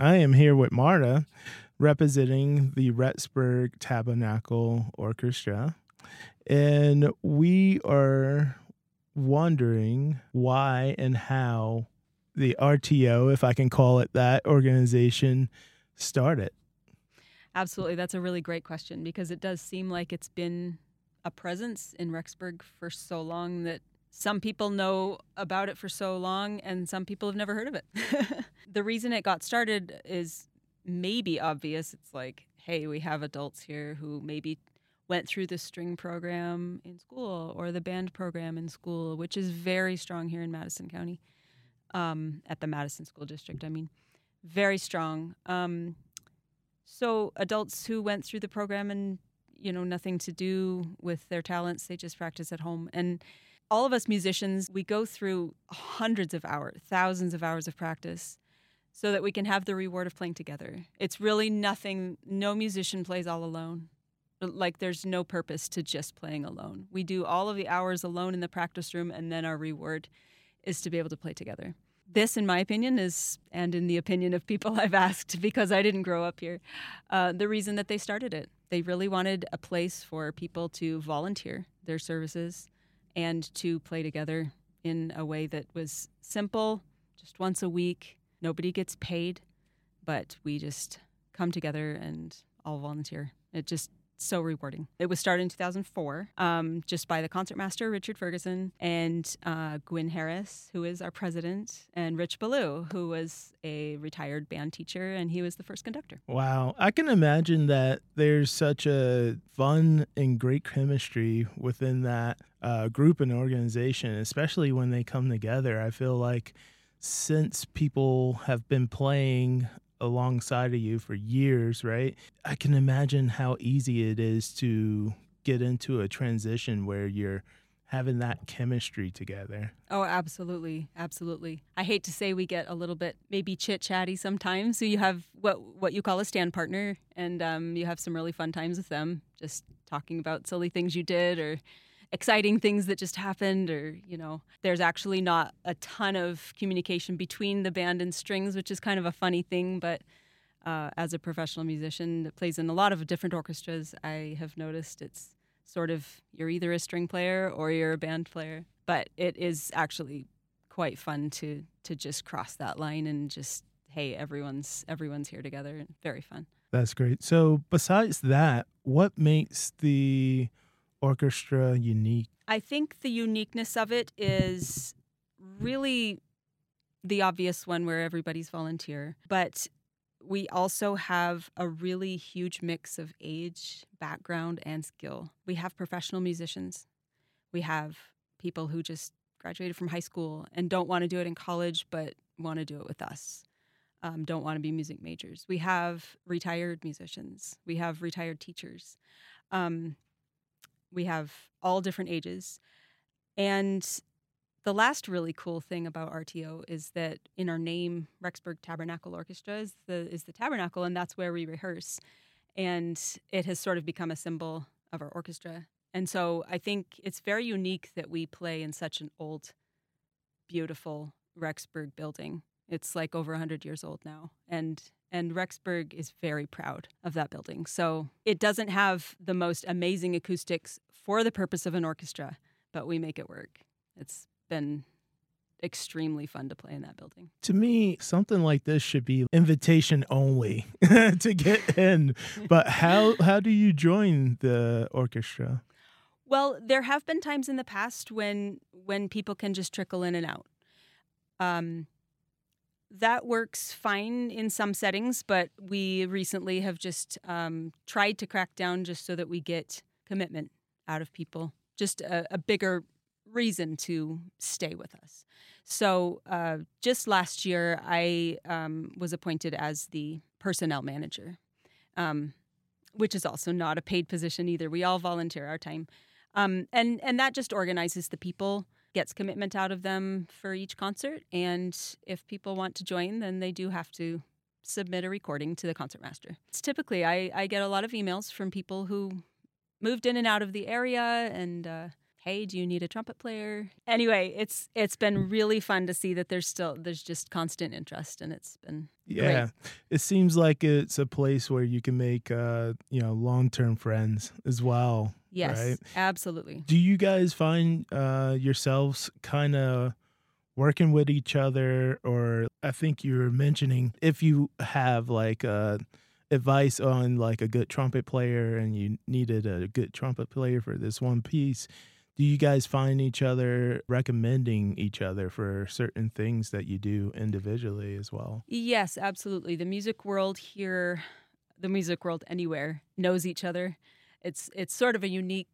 I am here with Marta, representing the Rexburg Tabernacle Orchestra. And we are wondering why and how the RTO, if I can call it that, organization started. Absolutely. That's a really great question because it does seem like it's been a presence in Rexburg for so long that some people know about it for so long and some people have never heard of it. the reason it got started is maybe obvious. It's like, hey, we have adults here who maybe went through the string program in school or the band program in school, which is very strong here in Madison County, um, at the Madison School District. I mean, very strong. Um, so adults who went through the program and you know nothing to do with their talents, they just practice at home. And all of us musicians, we go through hundreds of hours, thousands of hours of practice so that we can have the reward of playing together. It's really nothing, no musician plays all alone. Like there's no purpose to just playing alone. We do all of the hours alone in the practice room, and then our reward is to be able to play together. This, in my opinion, is, and in the opinion of people I've asked because I didn't grow up here, uh, the reason that they started it. They really wanted a place for people to volunteer their services and to play together in a way that was simple, just once a week. Nobody gets paid, but we just come together and all volunteer. It just so rewarding. It was started in 2004 um, just by the concertmaster Richard Ferguson and uh, Gwyn Harris, who is our president, and Rich Ballou, who was a retired band teacher, and he was the first conductor. Wow. I can imagine that there's such a fun and great chemistry within that uh, group and organization, especially when they come together. I feel like since people have been playing alongside of you for years, right? I can imagine how easy it is to get into a transition where you're having that chemistry together. Oh, absolutely, absolutely. I hate to say we get a little bit maybe chit chatty sometimes. So you have what what you call a stand partner, and um, you have some really fun times with them, just talking about silly things you did or exciting things that just happened or you know there's actually not a ton of communication between the band and strings which is kind of a funny thing but uh, as a professional musician that plays in a lot of different orchestras i have noticed it's sort of you're either a string player or you're a band player but it is actually quite fun to to just cross that line and just hey everyone's everyone's here together and very fun. That's great. So besides that what makes the orchestra unique? I think the uniqueness of it is really the obvious one where everybody's volunteer, but we also have a really huge mix of age, background, and skill. We have professional musicians. We have people who just graduated from high school and don't want to do it in college, but want to do it with us. Um, don't want to be music majors. We have retired musicians. We have retired teachers. Um, we have all different ages. And the last really cool thing about RTO is that in our name, Rexburg Tabernacle Orchestra is the is the tabernacle, and that's where we rehearse. And it has sort of become a symbol of our orchestra. And so I think it's very unique that we play in such an old, beautiful Rexburg building. It's like over 100 years old now. And and Rexburg is very proud of that building. So it doesn't have the most amazing acoustics for the purpose of an orchestra, but we make it work. It's been extremely fun to play in that building. To me, something like this should be invitation only to get in. but how how do you join the orchestra? Well, there have been times in the past when when people can just trickle in and out. Um, that works fine in some settings, but we recently have just um, tried to crack down just so that we get commitment out of people, just a, a bigger reason to stay with us. So, uh, just last year, I um, was appointed as the personnel manager, um, which is also not a paid position either. We all volunteer our time, um, and and that just organizes the people gets commitment out of them for each concert. And if people want to join, then they do have to submit a recording to the concertmaster. It's typically, I, I get a lot of emails from people who moved in and out of the area and uh, hey, do you need a trumpet player? Anyway, it's it's been really fun to see that there's still there's just constant interest, and it's been yeah. Great. It seems like it's a place where you can make uh, you know long term friends as well. yes, Right. absolutely. Do you guys find uh, yourselves kind of working with each other, or I think you were mentioning if you have like uh, advice on like a good trumpet player and you needed a good trumpet player for this one piece. Do you guys find each other recommending each other for certain things that you do individually as well? Yes, absolutely. The music world here, the music world anywhere knows each other. It's it's sort of a unique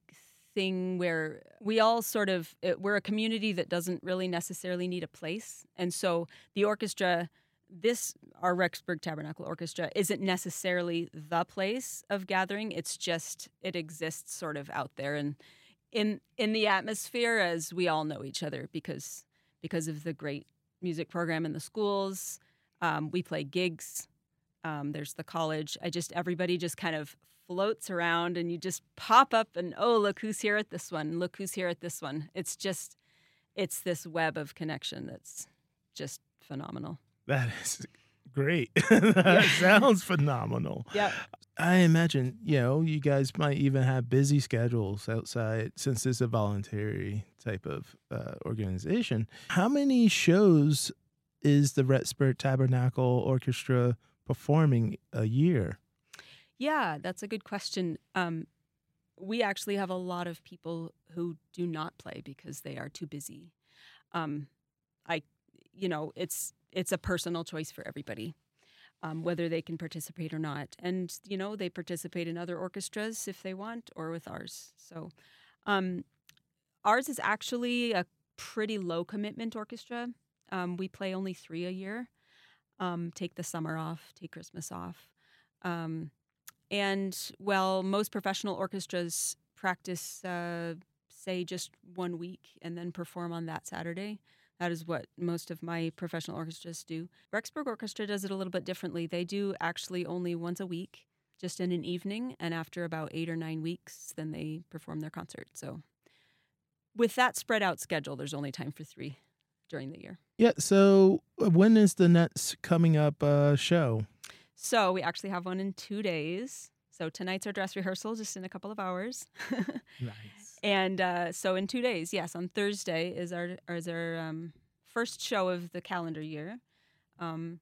thing where we all sort of it, we're a community that doesn't really necessarily need a place, and so the orchestra, this our Rexburg Tabernacle Orchestra, isn't necessarily the place of gathering. It's just it exists sort of out there and in in the atmosphere as we all know each other because because of the great music program in the schools. Um, we play gigs. Um, there's the college. I just everybody just kind of floats around, and you just pop up and oh, look who's here at this one. Look who's here at this one. It's just it's this web of connection that's just phenomenal. That is great. that sounds phenomenal. Yeah. I imagine, you know, you guys might even have busy schedules outside since it's a voluntary type of uh, organization. How many shows is the Rexburg Tabernacle Orchestra performing a year? Yeah, that's a good question. Um, we actually have a lot of people who do not play because they are too busy. Um, I, you know, it's it's a personal choice for everybody, um, whether they can participate or not. And you know, they participate in other orchestras if they want, or with ours. So, um, ours is actually a pretty low commitment orchestra. Um, we play only three a year. Um, take the summer off, take Christmas off. Um, and well, most professional orchestras practice, uh, say, just one week and then perform on that Saturday. That is what most of my professional orchestras do. Rexburg Orchestra does it a little bit differently. They do actually only once a week, just in an evening, and after about eight or nine weeks, then they perform their concert. So, with that spread out schedule, there's only time for three during the year. Yeah. So uh, when is the next coming up uh, show? So we actually have one in two days. So tonight's our dress rehearsal, just in a couple of hours. Nice. and uh, so in two days, yes, on Thursday is our is our um, first show of the calendar year, um,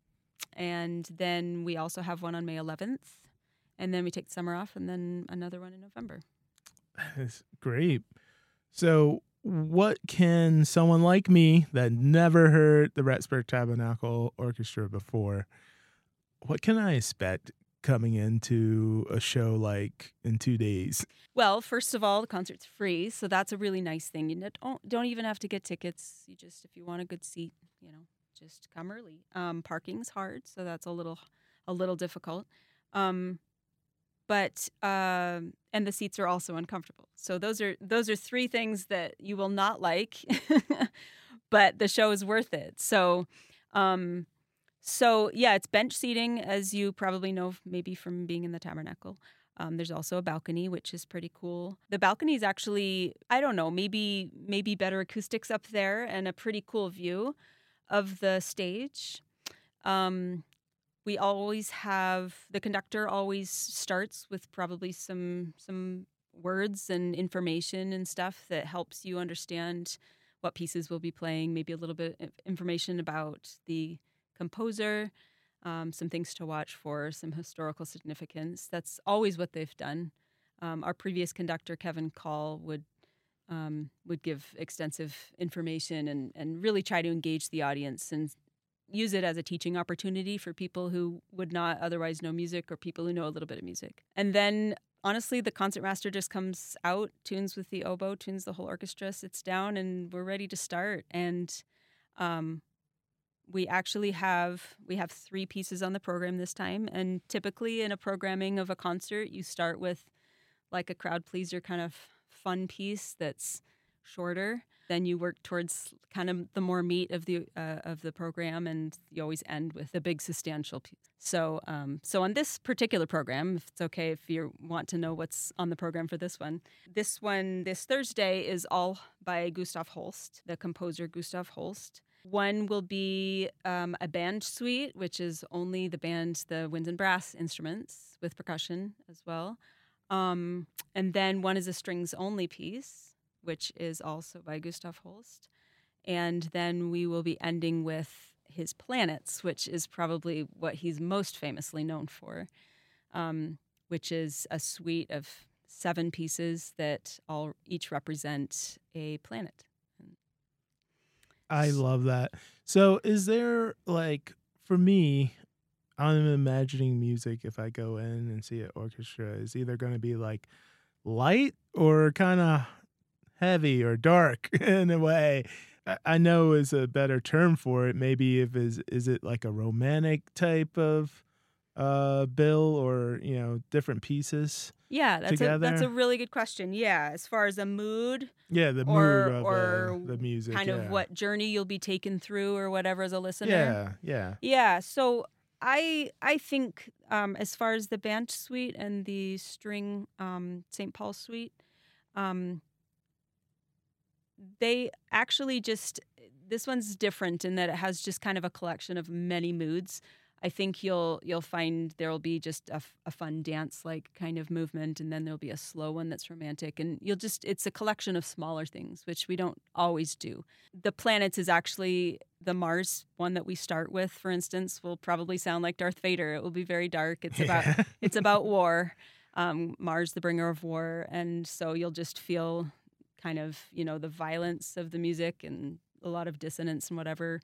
and then we also have one on May 11th, and then we take the summer off, and then another one in November. That's great. So, what can someone like me that never heard the Rexburg Tabernacle Orchestra before, what can I expect coming into a show like in two days? Well, first of all, the concert's free, so that's a really nice thing. You don't don't even have to get tickets. You just, if you want a good seat, you know, just come early. Um, parking's hard, so that's a little a little difficult. Um, but um, and the seats are also uncomfortable. So those are those are three things that you will not like, but the show is worth it. So. Um, so yeah, it's bench seating, as you probably know, maybe from being in the tabernacle. Um, there's also a balcony, which is pretty cool. The balcony is actually, I don't know, maybe maybe better acoustics up there and a pretty cool view of the stage. Um, we always have the conductor always starts with probably some some words and information and stuff that helps you understand what pieces we'll be playing. Maybe a little bit of information about the composer, um, some things to watch for, some historical significance. That's always what they've done. Um, our previous conductor, Kevin Call, would um, would give extensive information and, and really try to engage the audience and use it as a teaching opportunity for people who would not otherwise know music or people who know a little bit of music. And then honestly, the concertmaster just comes out, tunes with the oboe, tunes the whole orchestra, sits down, and we're ready to start. And um, we actually have we have three pieces on the program this time and typically in a programming of a concert you start with like a crowd pleaser kind of fun piece that's shorter. Then you work towards kind of the more meat of the uh, of the program, and you always end with a big substantial piece. So, um, so on this particular program, if it's okay if you want to know what's on the program for this one, this one this Thursday is all by Gustav Holst, the composer Gustav Holst. One will be um, a band suite, which is only the band, the winds and brass instruments with percussion as well. Um, and then one is a strings only piece, which is also by Gustav Holst. And then we will be ending with his planets, which is probably what he's most famously known for, um, which is a suite of seven pieces that all each represent a planet. I love that. So, is there like for me? I'm imagining music if I go in and see an orchestra is either going to be like light or kind of heavy or dark in a way. I know is a better term for it. Maybe if is is it like a romantic type of uh bill or you know different pieces yeah that's together? a that's a really good question yeah as far as a mood yeah the or, mood or uh, the music kind yeah. of what journey you'll be taken through or whatever as a listener yeah yeah yeah so i i think um as far as the band suite and the string um st paul suite um they actually just this one's different in that it has just kind of a collection of many moods. I think you'll you'll find there'll be just a, a fun dance like kind of movement, and then there'll be a slow one that's romantic, and you'll just it's a collection of smaller things, which we don't always do. The planets is actually the Mars one that we start with, for instance, will probably sound like Darth Vader. It will be very dark. It's about it's about war. Um, Mars, the bringer of war, and so you'll just feel kind of you know the violence of the music and a lot of dissonance and whatever.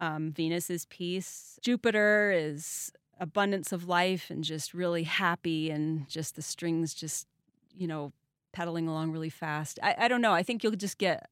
Um, Venus is peace. Jupiter is abundance of life and just really happy and just the strings just you know pedaling along really fast. I, I don't know. I think you'll just get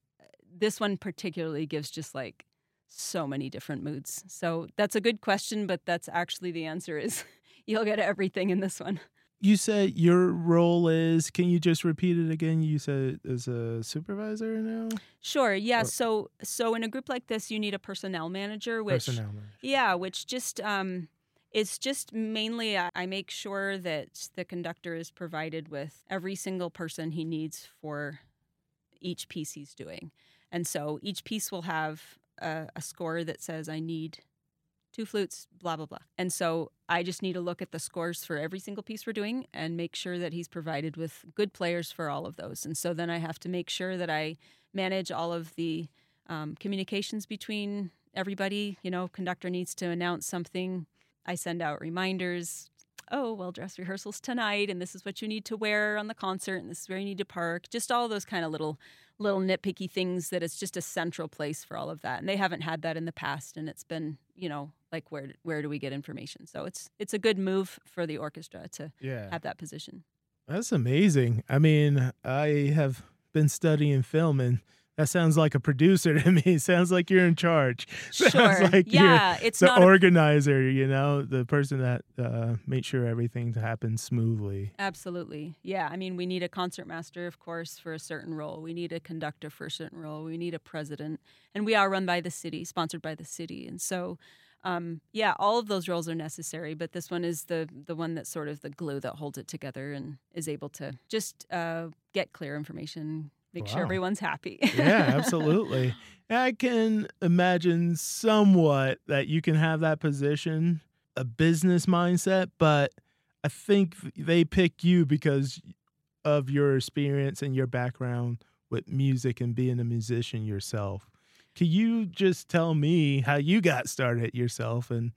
this one particularly gives just like so many different moods. So that's a good question, but that's actually the answer is you'll get everything in this one. You said your role is can you just repeat it again you said as a supervisor now Sure. Yeah. Or- So so in a group like this, you need a personnel manager, which personnel manager. yeah, which just um, it's just mainly I, I make sure that the conductor is provided with every single person he needs for each piece he's doing, and so each piece will have a, a score that says I need two flutes, blah blah blah, and so I just need to look at the scores for every single piece we're doing and make sure that he's provided with good players for all of those, and so then I have to make sure that I manage all of the um, communications between everybody. You know, conductor needs to announce something. I send out reminders. Oh, well, dress rehearsals tonight, and this is what you need to wear on the concert, and this is where you need to park. Just all those kind of little, little nitpicky things that it's just a central place for all of that. And they haven't had that in the past, and it's been, you know, like where where do we get information? So it's it's a good move for the orchestra to yeah have that position. That's amazing. I mean, I have been studying film and that sounds like a producer to me. It sounds like you're in charge. Sounds Sure. like you're yeah, it's the not a organizer, you know, the person that uh, makes sure everything happens smoothly. Absolutely. Yeah. I mean, we need a concertmaster, of course, for a certain role. We need a conductor for a certain role. We need a president. And we are run by the city, sponsored by the city. And so, um, yeah, all of those roles are necessary, but this one is the the one that's sort of the glue that holds it together and is able to just uh, get clear information, make sure everyone's happy. yeah, absolutely. I can imagine somewhat that you can have that position, a business mindset, but I think they pick you because of your experience and your background with music and being a musician yourself. Can you just tell me how you got started yourself and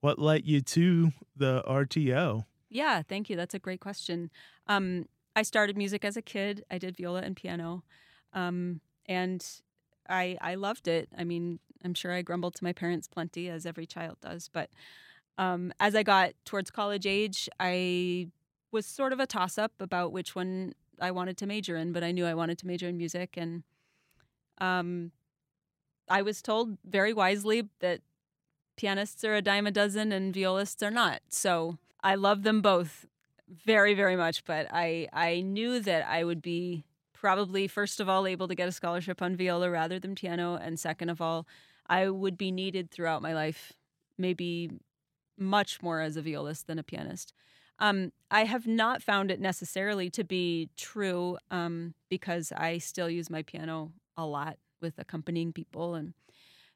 what led you to the RTO? Yeah, thank you. That's a great question. Um, I started music as a kid. I did viola and piano, um, and I I loved it. I mean, I'm sure I grumbled to my parents plenty, as every child does. But um, as I got towards college age, I was sort of a toss up about which one I wanted to major in. But I knew I wanted to major in music, and um, I was told very wisely that pianists are a dime a dozen and violists are not. So I love them both very, very much. But I, I knew that I would be probably first of all able to get a scholarship on viola rather than piano, and second of all, I would be needed throughout my life, maybe much more as a violist than a pianist. Um, I have not found it necessarily to be true um, because I still use my piano a lot with accompanying people and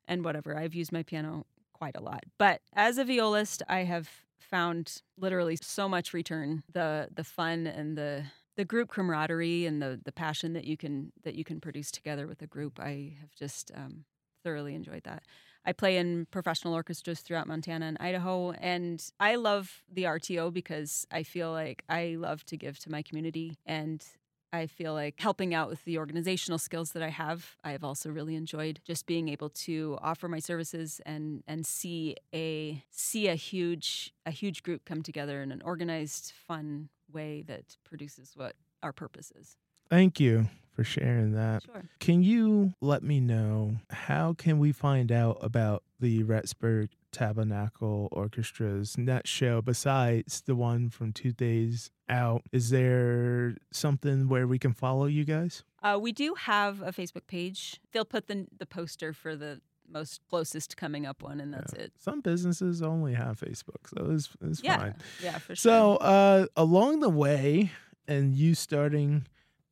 and whatever. I've used my piano quite a lot, but as a violist, I have found literally so much return the the fun and the the group camaraderie and the the passion that you can that you can produce together with a group. I have just um, thoroughly enjoyed that. I play in professional orchestras throughout Montana and Idaho, and I love the RTO because I feel like I love to give to my community and I feel like helping out with the organizational skills that I have. I have also really enjoyed just being able to offer my services and and see a see a huge a huge group come together in an organized, fun way that produces what our purpose is. Thank you for sharing that. Sure. Can you let me know how can we find out about the Rexburg Tabernacle Orchestra's net show besides the one from two days out? Is there something where we can follow you guys? Uh, we do have a Facebook page. They'll put the the poster for the most closest coming up one, and that's Yeah. it. Some businesses only have Facebook, so it's, it's Yeah, fine. yeah, for sure. So, uh, along the way, and you starting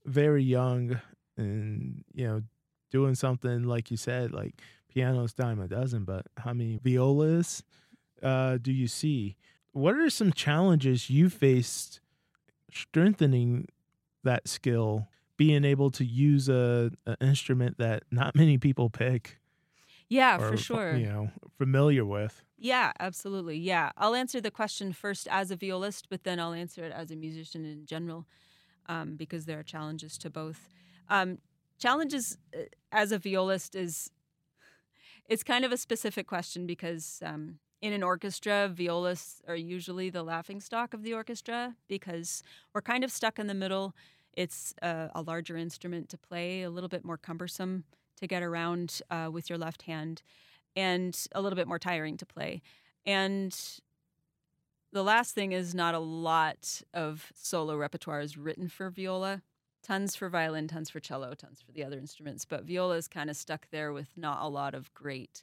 very young, and you know, doing something like you said, like piano's dime a dozen, but how many violas uh, do you see? What are some challenges you faced strengthening that skill, being able to use a, an instrument that not many people pick? yeah, or for sure. You know, familiar with. Yeah, absolutely. Yeah. I'll answer the question first as a violist, but then I'll answer it as a musician in general um, because there are challenges to both. Um, challenges uh, as a violist is it's kind of a specific question because um, in an orchestra, violists are usually the laughing stock of the orchestra because we're kind of stuck in the middle. It's a, a larger instrument to play, a little bit more cumbersome to get around uh, with your left hand and a little bit more tiring to play. And the last thing is not a lot of solo repertoire is written for viola. Tons for violin, tons for cello, tons for the other instruments. But viola is kind of stuck there with not a lot of great,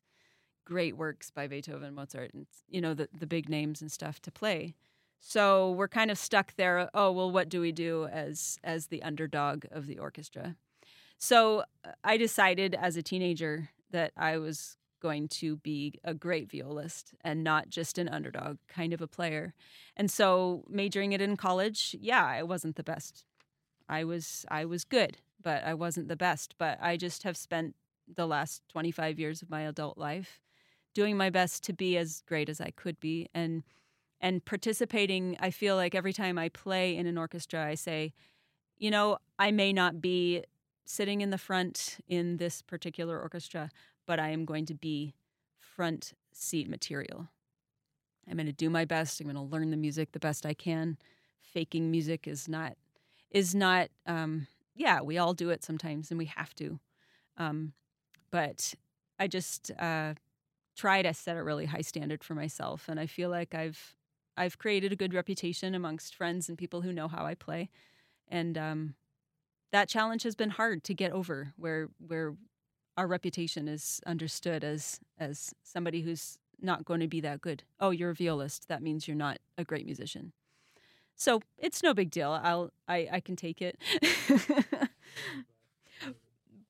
great works by Beethoven, Mozart, and you know the the big names and stuff to play. So we're kind of stuck there. Oh well, what do we do as as the underdog of the orchestra? So uh, I decided as a teenager that I was going to be a great violist and not just an underdog kind of a player. And so majoring it in college, yeah, I wasn't the best. I was I was good, but I wasn't the best, but I just have spent the last 25 years of my adult life doing my best to be as great as I could be and and participating, I feel like every time I play in an orchestra, I say, you know, I may not be sitting in the front in this particular orchestra, but I am going to be front seat material. I'm going to do my best. I'm going to learn the music the best I can. Faking music is not is not um yeah, we all do it sometimes and we have to. Um but I just uh try to set a really high standard for myself and I feel like I've I've created a good reputation amongst friends and people who know how I play. And um that challenge has been hard to get over where where our reputation is understood as as somebody who's not going to be that good. Oh, you're a violist. That means you're not a great musician. So it's no big deal. I'll I, I can take it.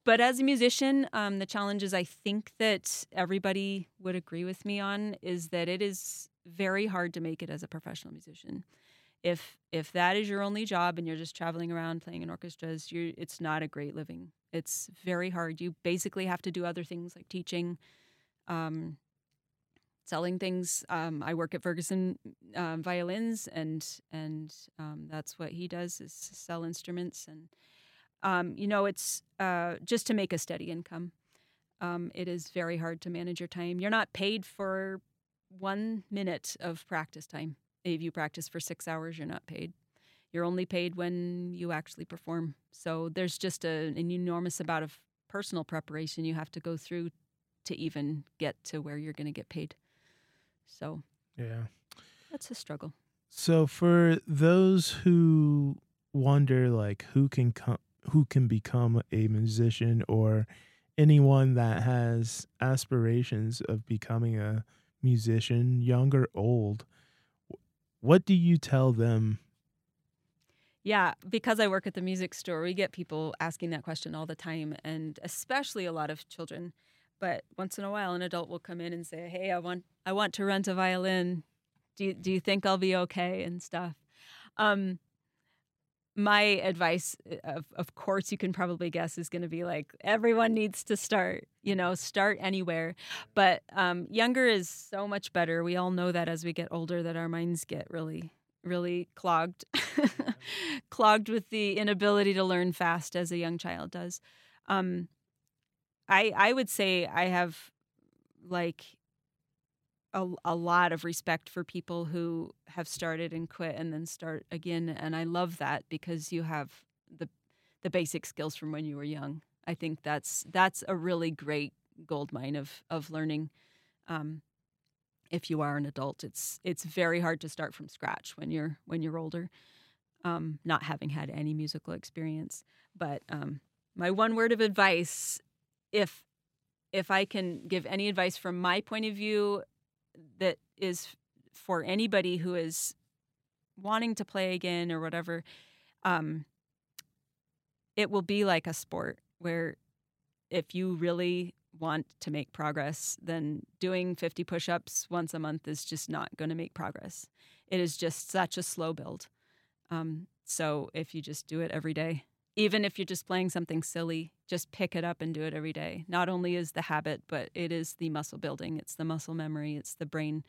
but as a musician, um, the challenges I think that everybody would agree with me on is that it is very hard to make it as a professional musician. If if that is your only job and you're just traveling around playing in orchestras, you it's not a great living. It's very hard. You basically have to do other things like teaching, um, selling things. Um, I work at Ferguson um, Violins, and and um, that's what he does is sell instruments. And um, you know, it's uh, just to make a steady income. Um, it is very hard to manage your time. You're not paid for one minute of practice time. If you practice for six hours, you're not paid. You're only paid when you actually perform. So there's just a, an enormous amount of personal preparation you have to go through to even get to where you're going to get paid. So Yeah. that's a struggle. So for those who wonder like who can come who can become a musician or anyone that has aspirations of becoming a musician, young or old, what do you tell them? Yeah, because I work at the music store, we get people asking that question all the time, and especially a lot of children. But once in a while, an adult will come in and say, "Hey, I want I want to rent a violin. Do you, do you think I'll be okay?" and stuff. Um, my advice, uh, of, of course, you can probably guess, is going to be like everyone needs to start. You know, start anywhere. But um, younger is so much better. We all know that as we get older, that our minds get really, really clogged, clogged with the inability to learn fast as a young child does. Um, I I would say I have like a, a lot of respect for people who have started and quit and then start again and i love that because you have the the basic skills from when you were young. I think that's that's a really great gold mine of of learning um, if you are an adult. It's it's very hard to start from scratch when you're when you're older um, not having had any musical experience. But um, my one word of advice if if i can give any advice from my point of view that is for anybody who is wanting to play again or whatever um, it will be like a sport where if you really want to make progress then doing 50 push-ups once a month is just not going to make progress. It is just such a slow build. Um, so if you just do it every day even if you're just playing something silly, just pick it up and do it every day. Not only is the habit, but it is the muscle building. It's the muscle memory. It's the brain,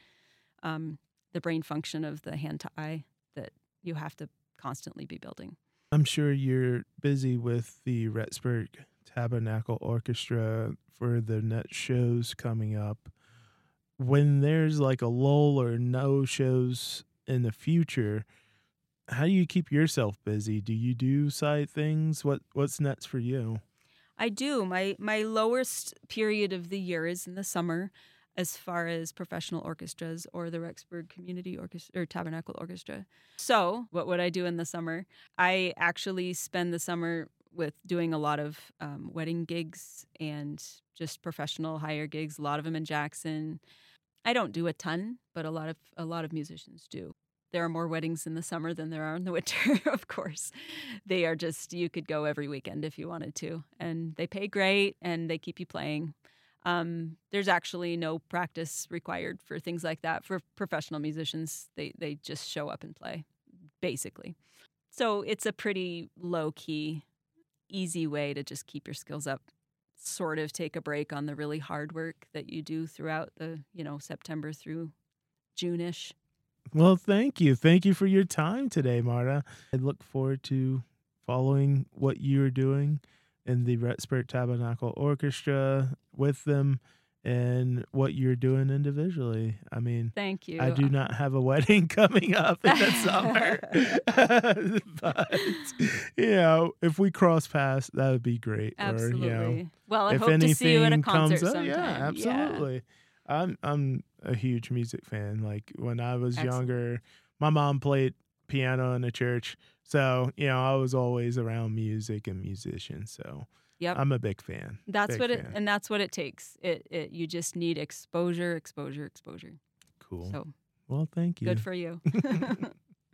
um, the brain function of the hand to eye that you have to constantly be building. I'm sure you're busy with the Rexburg Tabernacle Orchestra for the next shows coming up. When there's like a lull or no shows in the future, how do you keep yourself busy? Do you do side things? What what's next for you? I do. My my lowest period of the year is in the summer as far as professional orchestras or the Rexburg Community Orchestra or Tabernacle Orchestra. So, what would I do in the summer? I actually spend the summer with doing a lot of um, wedding gigs and just professional hire gigs. A lot of them in Jackson. I don't do a ton, but a lot of a lot of musicians do there are more weddings in the summer than there are in the winter, of course. They are just, you could go every weekend if you wanted to. And they pay great and they keep you playing. Um, there's actually no practice required for things like that. For professional musicians, they, they just show up and play, basically. So it's a pretty low key, easy way to just keep your skills up. Sort of take a break on the really hard work that you do throughout the, you know, September through June ish. Well, thank you. Thank you for your time today, Marta. I look forward to following what you're doing in the Rexburg Tabernacle Orchestra with them and what you're doing individually. I mean, thank you. I do not have a wedding coming up in the summer, but you know, if we cross paths, that would be great. Absolutely. Or, you know, well, I hope to see you at a concert up, sometime. Yeah, absolutely. Yeah. I'm I'm a huge music fan. Like when I was Excellent. younger, my mom played piano in the church, so you know I was always around music and musicians. So Yep. I'm a big fan. That's big what fan. it and that's what it takes. It, it you just need exposure, exposure, exposure. Cool. So well, thank you. Good for you.